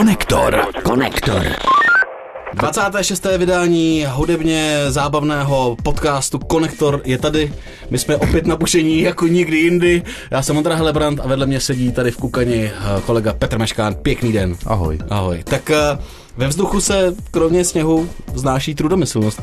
Konektor. Konektor. 26. vydání hudebně zábavného podcastu Konektor je tady. My jsme opět na pušení jako nikdy jindy. Já jsem Ondra Helebrant a vedle mě sedí tady v Kukani eh, kolega Petr Meškán. Pěkný den. Ahoj. Ahoj. Tak eh, ve vzduchu se kromě sněhu znáší trudomyslnost.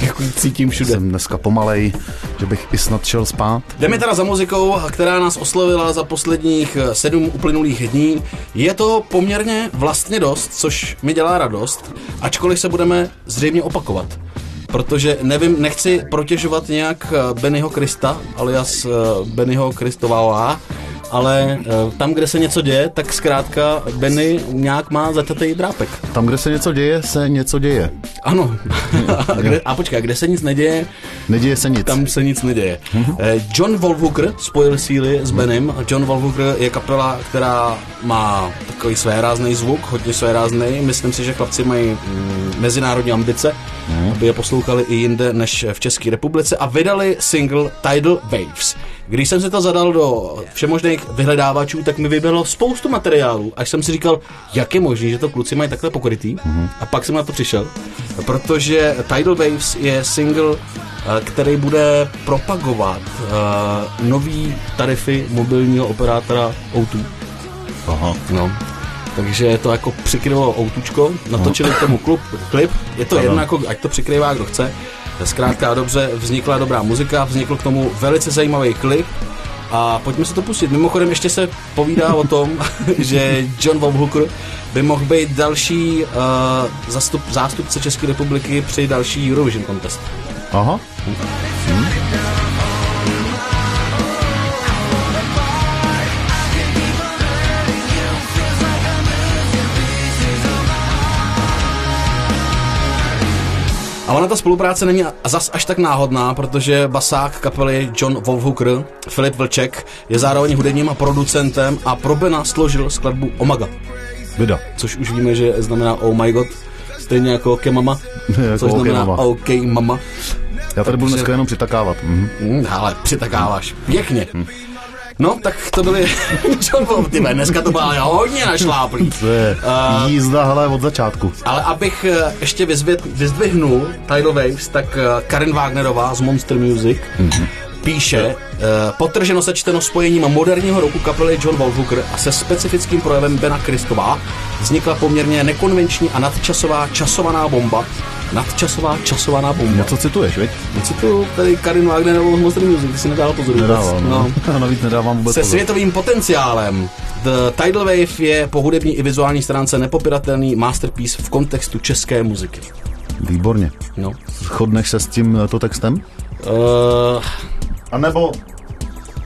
Jak cítím všude. Jsem dneska pomalej, že bych i snad šel spát. Jdeme teda za muzikou, která nás oslovila za posledních eh, sedm uplynulých dní. Je to poměrně vlastně dost, což mi dělá radost, ačkoliv se budeme zřejmě opakovat. Protože nevím, nechci protěžovat nějak eh, Bennyho Krista, alias eh, Bennyho Kristová, ale eh, tam, kde se něco děje, tak zkrátka Benny nějak má zaťatý drápek. Tam, kde se něco děje, se něco děje. Ano. a, kde, a počkej, kde se nic neděje, Neděje se nic. tam se nic neděje. Eh, John Wolfhooker spojil síly s Benem. John Wolfhooker je kapela, která má takový svérázný zvuk, hodně svérázný. Myslím si, že chlapci mají mm, mezinárodní ambice, aby je poslouchali i jinde než v České republice a vydali single Tidal Waves. Když jsem si to zadal do všemožných vyhledávačů, tak mi vybilo spoustu materiálů, až jsem si říkal, jak je možné, že to kluci mají takhle pokrytý. A pak jsem na to přišel, protože Tidal Waves je single, eh, který bude propagovat uh, nový tarify mobilního operátora O2. Aha. No. Takže to jako přikrylo outučko, natočili k tomu klub, klip, je to Ano. jedno, jako, ať to přikrývá kdo chce. Zkrátka a dobře, vznikla dobrá muzika, vznikl k tomu velice zajímavý klip a pojďme si to pustit. Mimochodem ještě se povídá o tom, že John Bob Hooker by mohl být další uh, zastup, zástupce České republiky při další Eurovision Contest. Aha. A ona ta spolupráce není zas až tak náhodná, protože basák kapely John Wolfhooker, Filip Vlček, je zároveň hudebním producentem a pro Bena složil skladbu Omaga, Vida. což už víme, že znamená Oh my god, stejně jako OK mama, Jako což OK znamená mama. OK mama. Já tady budu dneska jenom přitakávat. Mhm. Hm, ale přitakáváš, pěkně. No, tak to byly John Wolf, ty dneska to bylo hodně našláplý. To je A- jízda, hele, od začátku. Ale abych eh, ještě vyzvět, vyzdvihnul Tidal Waves, tak eh, Karen Wagnerová z Monster Music píše, eh, potrženo sečteno spojením moderního roku kapely John Wolfhooker a se specifickým projevem Bena Kristová vznikla poměrně nekonvenční a nadčasová časovaná bomba. Nadčasová časovaná bomba. Něco cituješ, viď? Citu tady Karin Wagnerovou z Monster Music, ty si nedal pozor. vůbec. Nedával, no. A navíc nedávám vůbec Se pozor. světovým potenciálem. The Tidal Wave je po hudební i vizuální stránce nepopiratelný masterpiece v kontextu české muziky. Výborně. No. Shodneš se s tímto textem? Uh, A nebo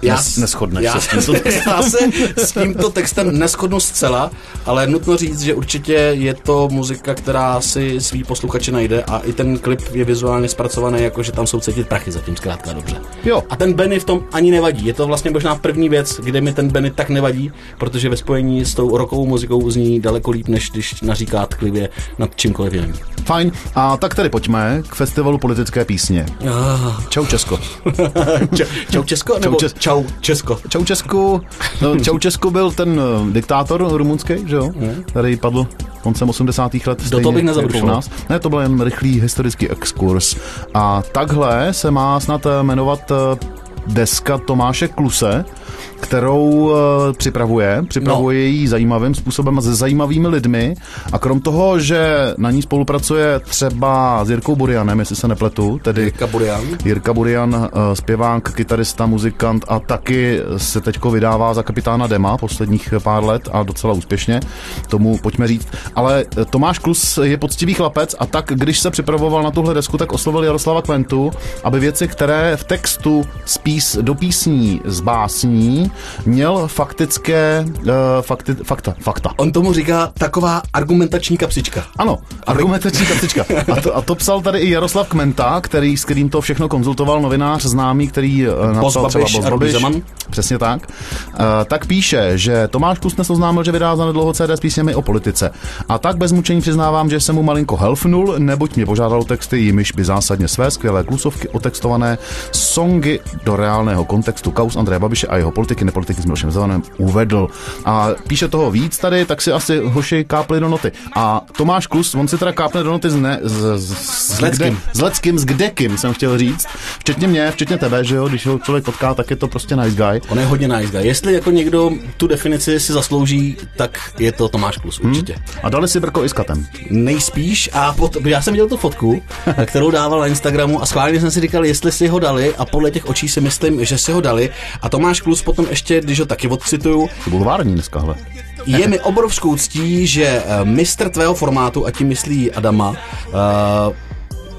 já, Nes- neshodneš já, se s tímto textem. já se s tímto textem neschodnu zcela, ale nutno říct, že určitě je to muzika, která si svý posluchače najde a i ten klip je vizuálně zpracovaný, jako že tam jsou cítit prachy zatím zkrátka dobře. Jo. A ten Benny v tom ani nevadí. Je to vlastně možná první věc, kde mi ten Benny tak nevadí, protože ve spojení s tou rokovou muzikou zní daleko líp, než když naříká tklivě nad čímkoliv jiným. Fajn. A tak tedy pojďme k festivalu politické písně. Ah. Čau Česko. Čau, čau Česko? Nebo Čes- čau Česko. Čau Česku. No, Čau Česku byl ten uh, diktátor rumunský, že jo? Který padl koncem 80. let. toho stejně bych jako nezabrušoval. nás. Ne, to byl jen rychlý historický exkurs. A takhle se má snad eh, jmenovat eh, deska Tomáše Kluse, kterou eh, připravuje. Připravuje No. ji zajímavým způsobem a se zajímavými lidmi. A krom toho, že na ní spolupracuje třeba s Jirkou Burianem, jestli se nepletu, tedy Kaburian. Jirka Burian, eh, zpěvák, kytarista, muzikant a taky se teďko vydává za kapitána Dema posledních pár let a docela úspěšně, tomu pojďme říct. Ale eh, Tomáš Klus je poctivý chlapec a tak, když se připravoval na tuhle desku, tak oslovil Jaroslava Kventu, aby věci, které v textu z pís, do písní z básní, měl faktické uh, fakti, fakta. fakta. On tomu říká taková argumentační kapsička. Ano, argumentační kapsička. A to, a to psal tady i Jaroslav Kmenta, který, s kterým to všechno konzultoval novinář známý, který eh, napsal Boss třeba Babiš. Přesně tak. Uh, tak píše, že Tomáš Kus dnes oznámil, že vydá za nedlouho CD s písněmi o politice. A tak bez mučení přiznávám, že jsem mu malinko helfnul, neboť mě požádal texty, jimiž by zásadně své skvělé klusovky otextované songy do reálného kontextu kaus Andreje Babiše a jeho politiky, nepolitiky s Milošem Zemanem uvedl. A píše toho víc tady, tak si asi hoši kápli do noty. A Tomáš Klus, on si teda kápne do noty z, ne, z, z, S Leckým. s Leckým, s Kdekým, jsem chtěl říct. Včetně mě, včetně tebe, že jo, když ho člověk potká, tak je to prostě nice guy. On je hodně nice guy. Jestli jako někdo tu definici si zaslouží, tak je to Tomáš Klus, určitě. A dali si brko i s katem. Nejspíš a pot, já jsem viděl tu fotku, kterou dával na Instagramu a schválně jsem si říkal, jestli si ho dali a podle těch očí si myslím, že si ho dali a Tomáš Klus potom ještě, když ho taky odcituju, To bulvární dneska, hele. je mi obrovskou ctí, že eh, mistr tvého formátu, a tím myslí Adama, uh,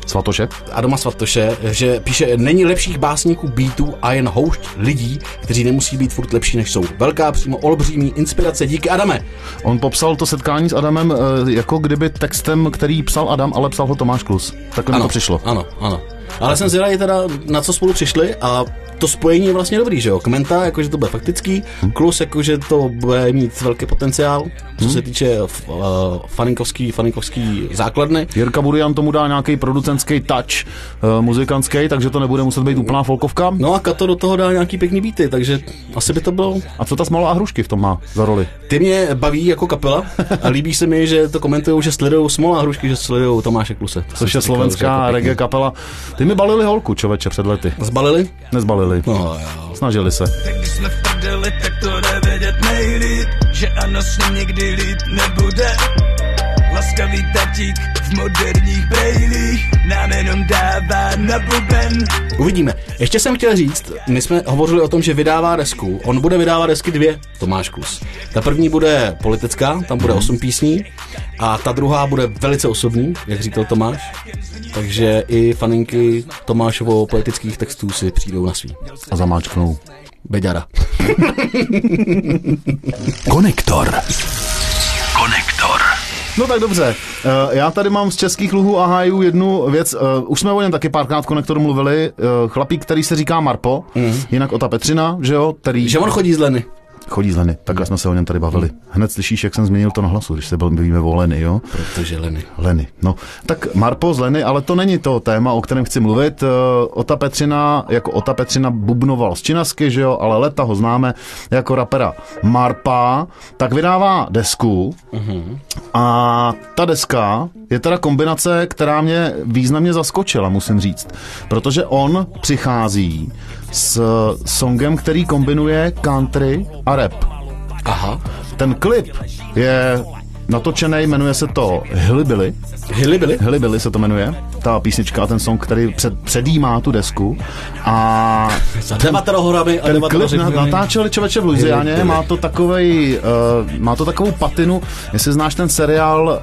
Svatoše? Adama Svatoše, že píše, není lepších básníků beatů a jen houšť lidí, kteří nemusí být furt lepší, než jsou. Velká přímo olbřímí inspirace, díky Adame. On popsal to setkání s Adamem eh, jako kdyby textem, který psal Adam, ale psal ho Tomáš Klus. Takhle mi to přišlo. Ano, ano. Ale jsem zvědavý teda, na co spolu přišli a to spojení je vlastně dobrý, že jo? Kmenta, jakože to bude faktický, Hm. Klus, jakože to bude mít velký potenciál, co Hm. se týče uh, faninkovský, faninkovský základny. Jirka Burian tomu dá nějaký producentský touch uh, muzikantský, takže to nebude muset být úplná folkovka. No a Kato do toho dá nějaký pěkný beaty, takže asi by to bylo A co ta Smala a Hrušky v tom má za roli? Ty mě baví jako kapela a líbí se mi, že to komentují, že sledují Smola a Hrušky, že sledují Tomáše Kluse. To Což je slovenská reggae kapela. Ty mi balili holku, čověče, před lety. Zbalili? Nezbalili. No jo. Snažili se. Když jsme v prdeli, tak to jde vědět nejlíp Že ano, s ním nikdy líp nebude Laskavý tatík v moderních brejlích Nám jenom dává na buben Uvidíme. Ještě jsem chtěl říct, my jsme hovořili o tom, že vydává desku. On bude vydávat desky dvě, Tomáš Klus. Ta první bude politická, tam bude osm písní. A ta druhá bude velice osobní, jak říkal Tomáš. Takže i faninky Tomášovo poetických textů si přijdou na svý. A zamáčknou. Beďara. Konektor. No tak dobře, Eh, já tady mám z českých luhů a hájů jednu věc. Eh, Už jsme o něm taky párkrát v konektoru mluvili. Eh, Chlapík, který se říká Marpo, jinak Ota Petřina, že jo, který Že on chodí z Leny. Chodí z Leny. Takhle jsme se o něm tady bavili. Hned slyšíš, jak jsem změnil to na hlasu, když se bavíme o Leny, jo? Protože Leny. Leny. No, tak Marpo z Leny, ale to není to téma, o kterém chci mluvit. Eh, Ota Petřina, jako Ota Petřina bubnoval z Činasky, že jo, ale leta ho známe jako rapera Marpa, tak vydává desku a ta deska je teda kombinace, která mě významně zaskočila, musím říct, protože on přichází s songem, který kombinuje country a rap. Aha. Ten klip je natočený, jmenuje se to Hillbilly. Hillbilly? Hillbilly se to jmenuje, ta písnička a ten song, který před, předjímá tu desku. A horami a ten devatero klip na, natáčeli člověče v Hillbilly. má to takovej, uh, má to takovou patinu, jestli znáš ten seriál,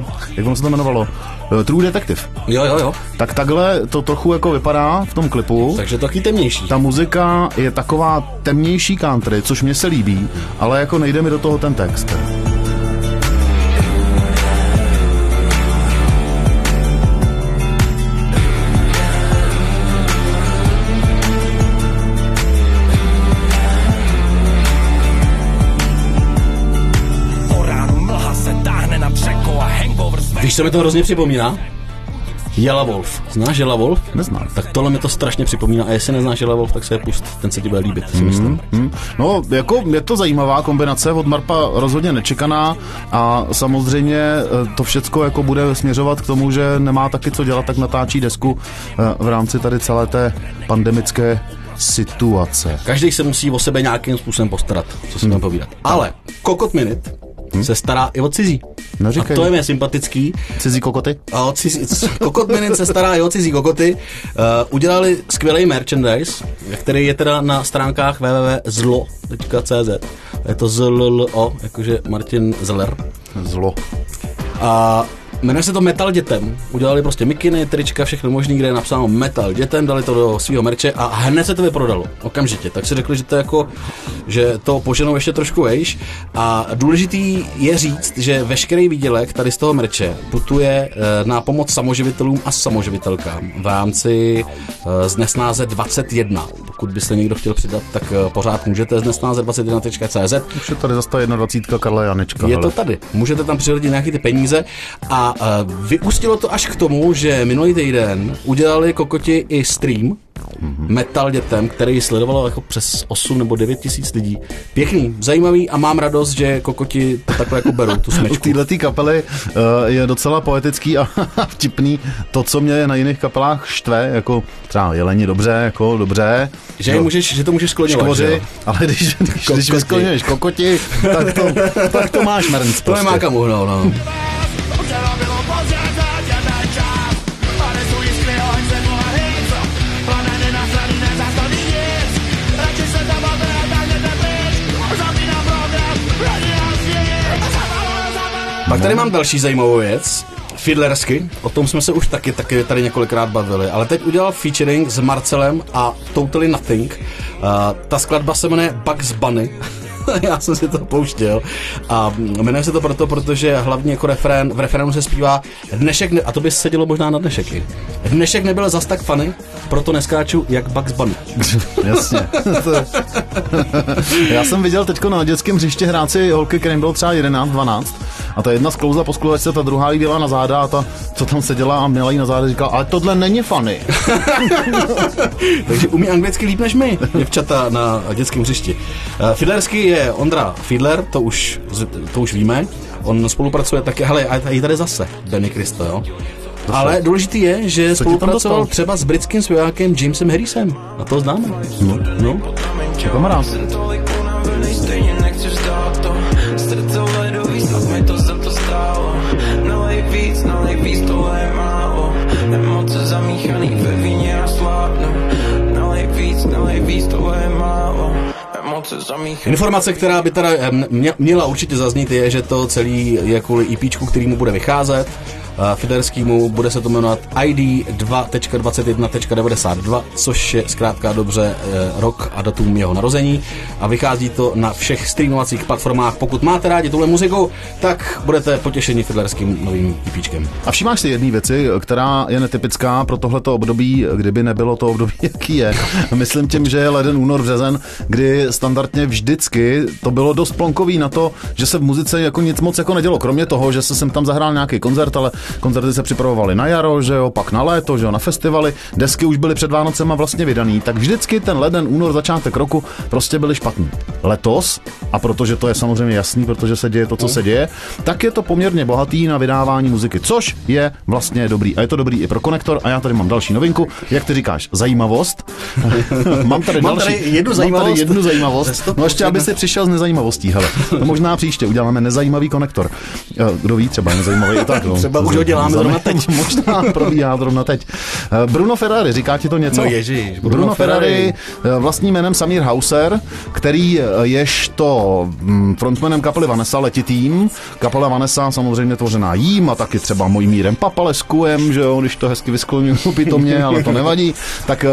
uh, jak ono se to jmenovalo, uh, True Detective. Jo, jo, jo. Tak takhle to trochu jako vypadá v tom klipu. Takže to taky temnější. Ta muzika je taková temnější country, což mě se líbí, ale jako nejde mi do toho ten text. Víš, co mi to hrozně připomíná? Jela Wolf. Znáš Jela Wolf? Neznám. Tak tohle mi to strašně připomíná. A jestli neznáš Jela Wolf, tak se je pust. Ten se ti bude líbit, si myslím. Hmm. No, jako je to zajímavá kombinace, od Marpa rozhodně nečekaná a samozřejmě eh, to všecko jako bude směřovat k tomu, že nemá taky co dělat, tak natáčí desku eh, v rámci tady celé té pandemické situace. Každý se musí o sebe nějakým způsobem postarat, co si budeme povídat. Ale Kokot Minute se stará i o cizí. Neříkej. A to je mě sympatický. Cizí kokoty? A o cizí, Kokot Minute se stará i o cizí kokoty. Uh, udělali skvělý merchandise, který je teda na stránkách www.zlo.cz. Je to zllo, jakože Martin Zeller. Zlo. A jmenuje se to Metal dětem. Udělali prostě mikiny, trička, všechno možný, kde je napsáno Metal dětem, dali to do svého merče a hned se to vyprodalo. Okamžitě. Tak si řekli, že to jako, že to poženou ještě trošku vejš. A důležitý je říct, že veškerý výdělek tady z toho merče putuje eh, na pomoc samoživitelům a samoživitelkám v rámci eh, z Nesnáze 21. Pokud byste někdo chtěl přidat, tak eh, pořád můžete z Nesnáze 21.cz. Už je tady zase ta 21. Karla Janečka. Je hele. to tady. Můžete tam přihodit nějaké ty peníze a A uh, vyústilo to až k tomu, že minulý týden udělali kokoti i stream, metal dětem, který sledovalo jako přes 8 nebo 9 tisíc lidí. Pěkný, zajímavý a mám radost, že kokoti to takhle jako berou, tu U smečku. této kapely uh, je docela poetický a vtipný to, co mě na jiných kapelách štve, jako třeba jeleni dobře, jako dobře. Že, Jo. můžeš, že to můžeš skloňovat, Škvoři, jo? ale když, když, když Kokoti. kokoti, tak to, tak to máš mrnc To prostě. nemá kam uhnout, no. Pak tady mám další zajímavou věc. Fiddlersky, o tom jsme se už taky, taky tady několikrát bavili, ale teď udělal featuring s Marcelem a Totally Nothing. Uh, ta skladba se jmenuje Bugs Bunny. Já jsem si to pouštěl a jmenuje se to proto, protože hlavně jako refrén, v refrénu se zpívá dnešek, ne, a to by se sedělo možná na dnešek i. Dnešek nebyl zas tak funny, proto neskáču jak Bugs Bunny. Jasně. Já jsem viděl teď na dětském hřiště hrát si holky, kterým bylo třeba 11, 12 a ta jedna sklouzla po skluvačce, ta druhá jí na záda a ta, co tam seděla a měla jí na záda, říkala, ale tohle není funny. Takže umí anglicky líp než my, děvčata na dětském hřišti. Uh, Fiedlersky je Ondra Fiedler, to už, to už víme. On spolupracuje také, hele, a je tady zase Benny Kristo, jo? Ale důležitý je, že tam spolupracoval třeba s britským zpěvákem Jamesem Harrisem. A to známe. No. no. Kamarád. Tolik unavený, stejně nechci vzdát to Srdce ledový, snad mi to za to stálo Nalej víc, nalej Informace, která by teda eh, mě- měla určitě zaznít, je, že to celý je kvůli EPčku, který mu bude vycházet. Fiderskýmu bude se to jmenovat ID 2.21.92, což je zkrátka dobře eh, rok a datum jeho narození a vychází to na všech streamovacích platformách. Pokud máte rádi tuhle muziku, tak budete potěšeni Fiderským novým EPčkem. A všímáš si jedné věci, která je netypická pro tohleto období, kdyby nebylo to období, jaký je. Myslím tím, že je leden, únor, březen, kdy standardně vždycky to bylo dost plonkový na to, že se v muzice jako nic moc jako nedělo. Kromě toho, že se sem tam zahrál nějaký koncert, ale koncerty se připravovaly na jaro, že jo, pak na léto, že jo, na festivaly, desky už byly před Vánocema vlastně vydaný, tak vždycky ten leden, únor, začátek roku prostě byly špatný. Letos, a protože to je samozřejmě jasný, protože se děje to, co se děje, tak je to poměrně bohatý na vydávání muziky, což je vlastně dobrý. A je to dobrý i pro konektor. A já tady mám další novinku, jak ty říkáš, zajímavost. mám tady Mám další, tady jednu mám zajímavost. tady jednu zajímavost. No ještě, aby si přišel s nezajímavostí, hele. To možná příště uděláme nezajímavý konektor. Eh, Kdo ví, třeba nezajímavý i tak. No. Třeba už ho děláme zrovna teď. Možná probíhá zrovna teď. Eh, Bruno Ferrari, říká ti to něco? No ježiš, Bruno, Bruno Ferrari, Ferrari. eh, vlastním jménem Samir Hauser, který eh, jež to mm, frontmanem kapely Vanessa Letitým. Kapela Vanessa samozřejmě tvořená jím a taky třeba mojím mírem Papaleskuem, že jo, když to hezky vyskloňuju pitomně, ale to nevadí. Tak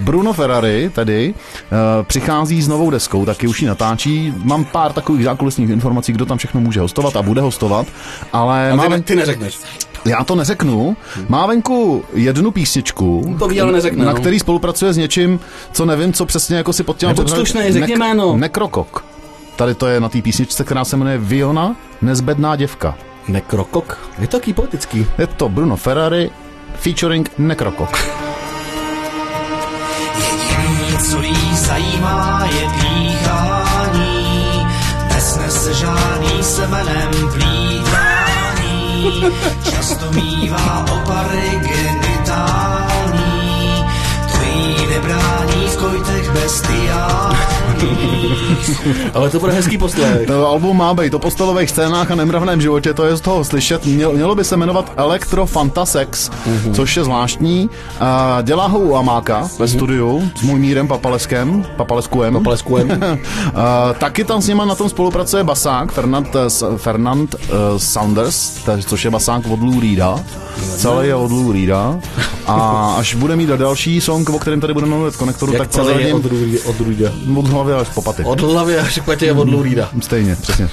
Bruno Ferrari tedy eh, přichází s novou deskou, taky už ji natáčí. Mám pár takových zákulisních informací, kdo tam všechno může hostovat a bude hostovat, ale A ty, ne, ty neřekneš. Já to neřeknu. Má venku jednu písničku, To ví, ale neřekne, na no. který spolupracuje s něčím, co nevím, co přesně jako si pod tím... Nebuď slušnej, řekni jméno. Nekrokok. Tady to je na té písničce, která se jmenuje Viona, nezbedná děvka. Nekrokok. Je to taký poetický. Je to Bruno Ferrari featuring Nekrokok. Jediný, co jí zajímá, je dýchání. Nesnese žádný semenem plýtvání. Často mívá opary Ale to bude hezký poslech. To album má být o postelových scénách a nemravném životě, to je z toho slyšet. Mělo, mělo by se jmenovat Electro Fantasex, mm-hmm. což je zvláštní. A dělá ho u Amáka ve studiu s můj mírem Papaleskem, Papaleskuem. Papaleskuem. A taky tam s nima na tom spolupracuje basák Fernand, eh, Fernand uh, Saunders, což je basák od Lou Reeda. Celý je od Lou Reeda. A až bude mít další song, o kterém tady budeme mluvit v konektoru, Jak tak celý je od, Rudy, od hlavy až po paty. Od hlavy až k patě od Lourida. Stejně, přesně.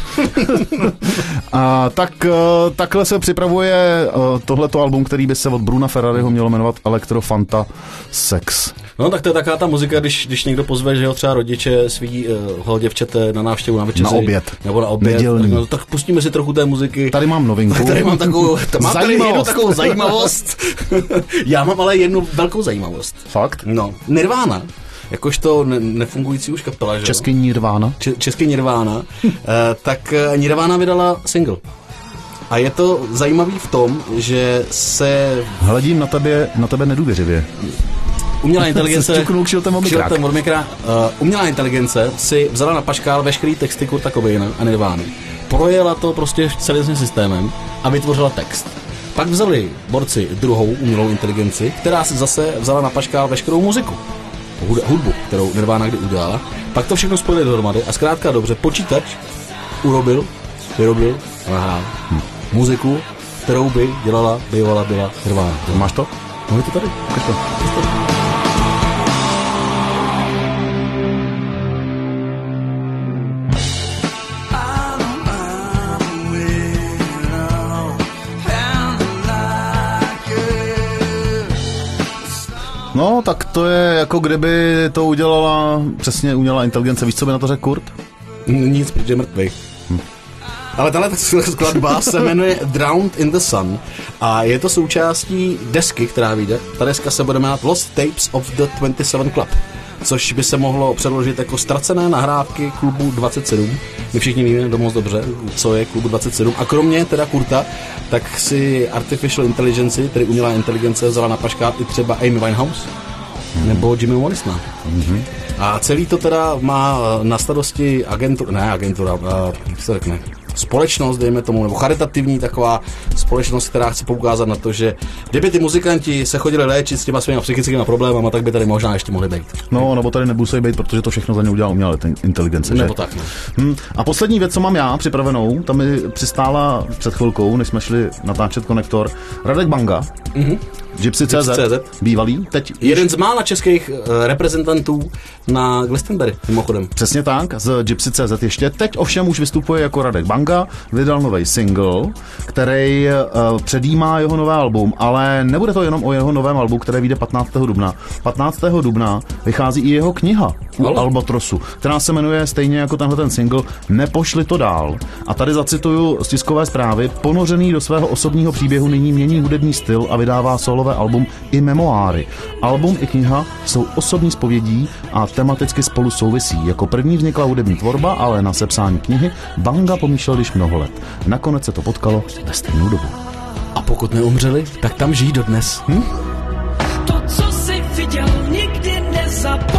a tak eh, takhle se připravuje eh, tohleto album, který by se od Bruna Ferrariho mělo jmenovat Electrofanta Sex. No tak to je taková ta muzika, když, když někdo pozve, že jo, třeba rodiče svý uh, děvčete na návštěvu na večeři. Na oběd. Nebo na oběd. Tak, no, tak pustíme si trochu té muziky. Tady mám novinku. Tady mám takovou, t- mám tady jednu Zajímavost. takovou zajímavost. Já mám ale jednu velkou zajímavost. Fakt? No, Nirvana, jakožto ne- nefungující už kapela, že? Český Nirvana. Če- český Nirvana, eh, tak eh, Nirvana vydala single. A je to zajímavý v tom, že se Hledím na tebe, na tebe nedůvěřivě. umělá inteligence... Kšiltem o mikrák. kšiltem od uh, umělá inteligence si vzala na paškál veškerý texty Kurta Cobaina a Nirvány. Projela to prostě celým svým systémem a vytvořila text. Pak vzali borci druhou umělou inteligenci, která si zase vzala na paškál veškerou muziku. Hud- Hudbu, kterou Nirvana kdy udělala. Pak to všechno spojili dohromady a zkrátka dobře, počítač urobil, vyrobil a nahrál hm. muziku, kterou by dělala, bývala, byla Nirvana. Máš to? No je to tady. Ukaž to. No, tak to je jako kdyby to udělala přesně umělá inteligence. Víš, co by na to řekl Kurt? Nic, protože je mrtvý. Ale tahle skladba se jmenuje Drowned in the Sun a je to součástí desky, která vyjde. Ta deska se bude jmenovat Lost Tapes of the 27 Club, což by se mohlo přeložit jako ztracené nahrávky klubu 27. My všichni víme dost dobře, co je klubu 27. A kromě teda Kurta, tak si Artificial Intelligence, tedy umělá inteligence, vzala na paškát i třeba Amy Winehouse nebo Jimmy Morrisona. A celý to teda má na starosti agentura, ne agentura, jak se řekne, společnost, dejme tomu, nebo charitativní taková společnost, která chce poukázat na to, že kdyby ty muzikanti se chodili léčit s těma svými psychickými problémy, tak by tady možná ještě mohli být. No, nebo tady nemusí být, protože to všechno za ně udělá umělá inteligence. že? Nebo tak, no. Hm. A poslední věc, co mám já připravenou, tam mi přistála před chvilkou, než jsme šli natáčet konektor, Radek Banga, mm-hmm. Gypsy.cz, Gypsy.cz. bývalý, teď Jeden z mála českých uh, reprezentantů na Glastonbury, mimochodem. Přesně tak, z Gypsy.cz ještě. Teď ovšem už vystupuje jako Radek Banga, vydal nový single, který uh, předjímá jeho nové album, ale nebude to jenom o jeho novém albu, které vyjde 15. dubna. 15. dubna vychází i jeho kniha u Ale. Albatrosu, která se jmenuje stejně jako tenhle ten single Nepošli to dál. A tady zacituju z tiskové zprávy, ponořený do svého osobního příběhu nyní mění hudební styl a vydává solové album i memoáry. Album i kniha jsou osobní zpovědí a tematicky spolu souvisí. Jako první vznikla hudební tvorba, ale na sepsání knihy Banga pomýšlel již mnoho let. Nakonec se to potkalo ve stejnou dobu. A pokud neumřeli, tak tam žijí dodnes. Hm? To, co jsi viděl, nikdy nezapomeň.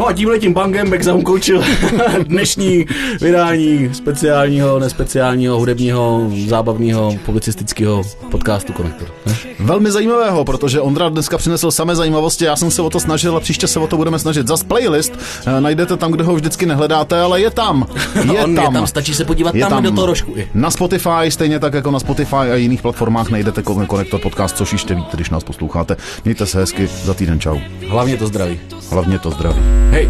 No a tímhle tím bangem Beck zaunkončil dnešní vydání speciálního, nespeciálního, hudebního, zábavného, publicistického podcastu Konektor. Ne? Velmi zajímavého, protože Ondra dneska přinesl samé zajímavosti, já jsem se o to snažil a příště se o to budeme snažit. Zas playlist eh, najdete tam, kde ho vždycky nehledáte, ale je tam. Je On tam. je tam, stačí se podívat Je tam, do toho rožku. i. Na Spotify, stejně tak jako na Spotify a jiných platformách najdete Kon- Konektor podcast, což již víte, když nás posloucháte. Mějte se hezky, za týden čau. Hlavně to zdraví. Hlavně to zdraví. Hej.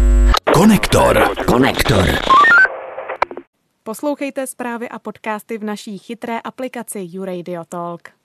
Konektor. Konektor. Poslouchejte zprávy a podcasty v naší chytré aplikaci YouRadio Talk.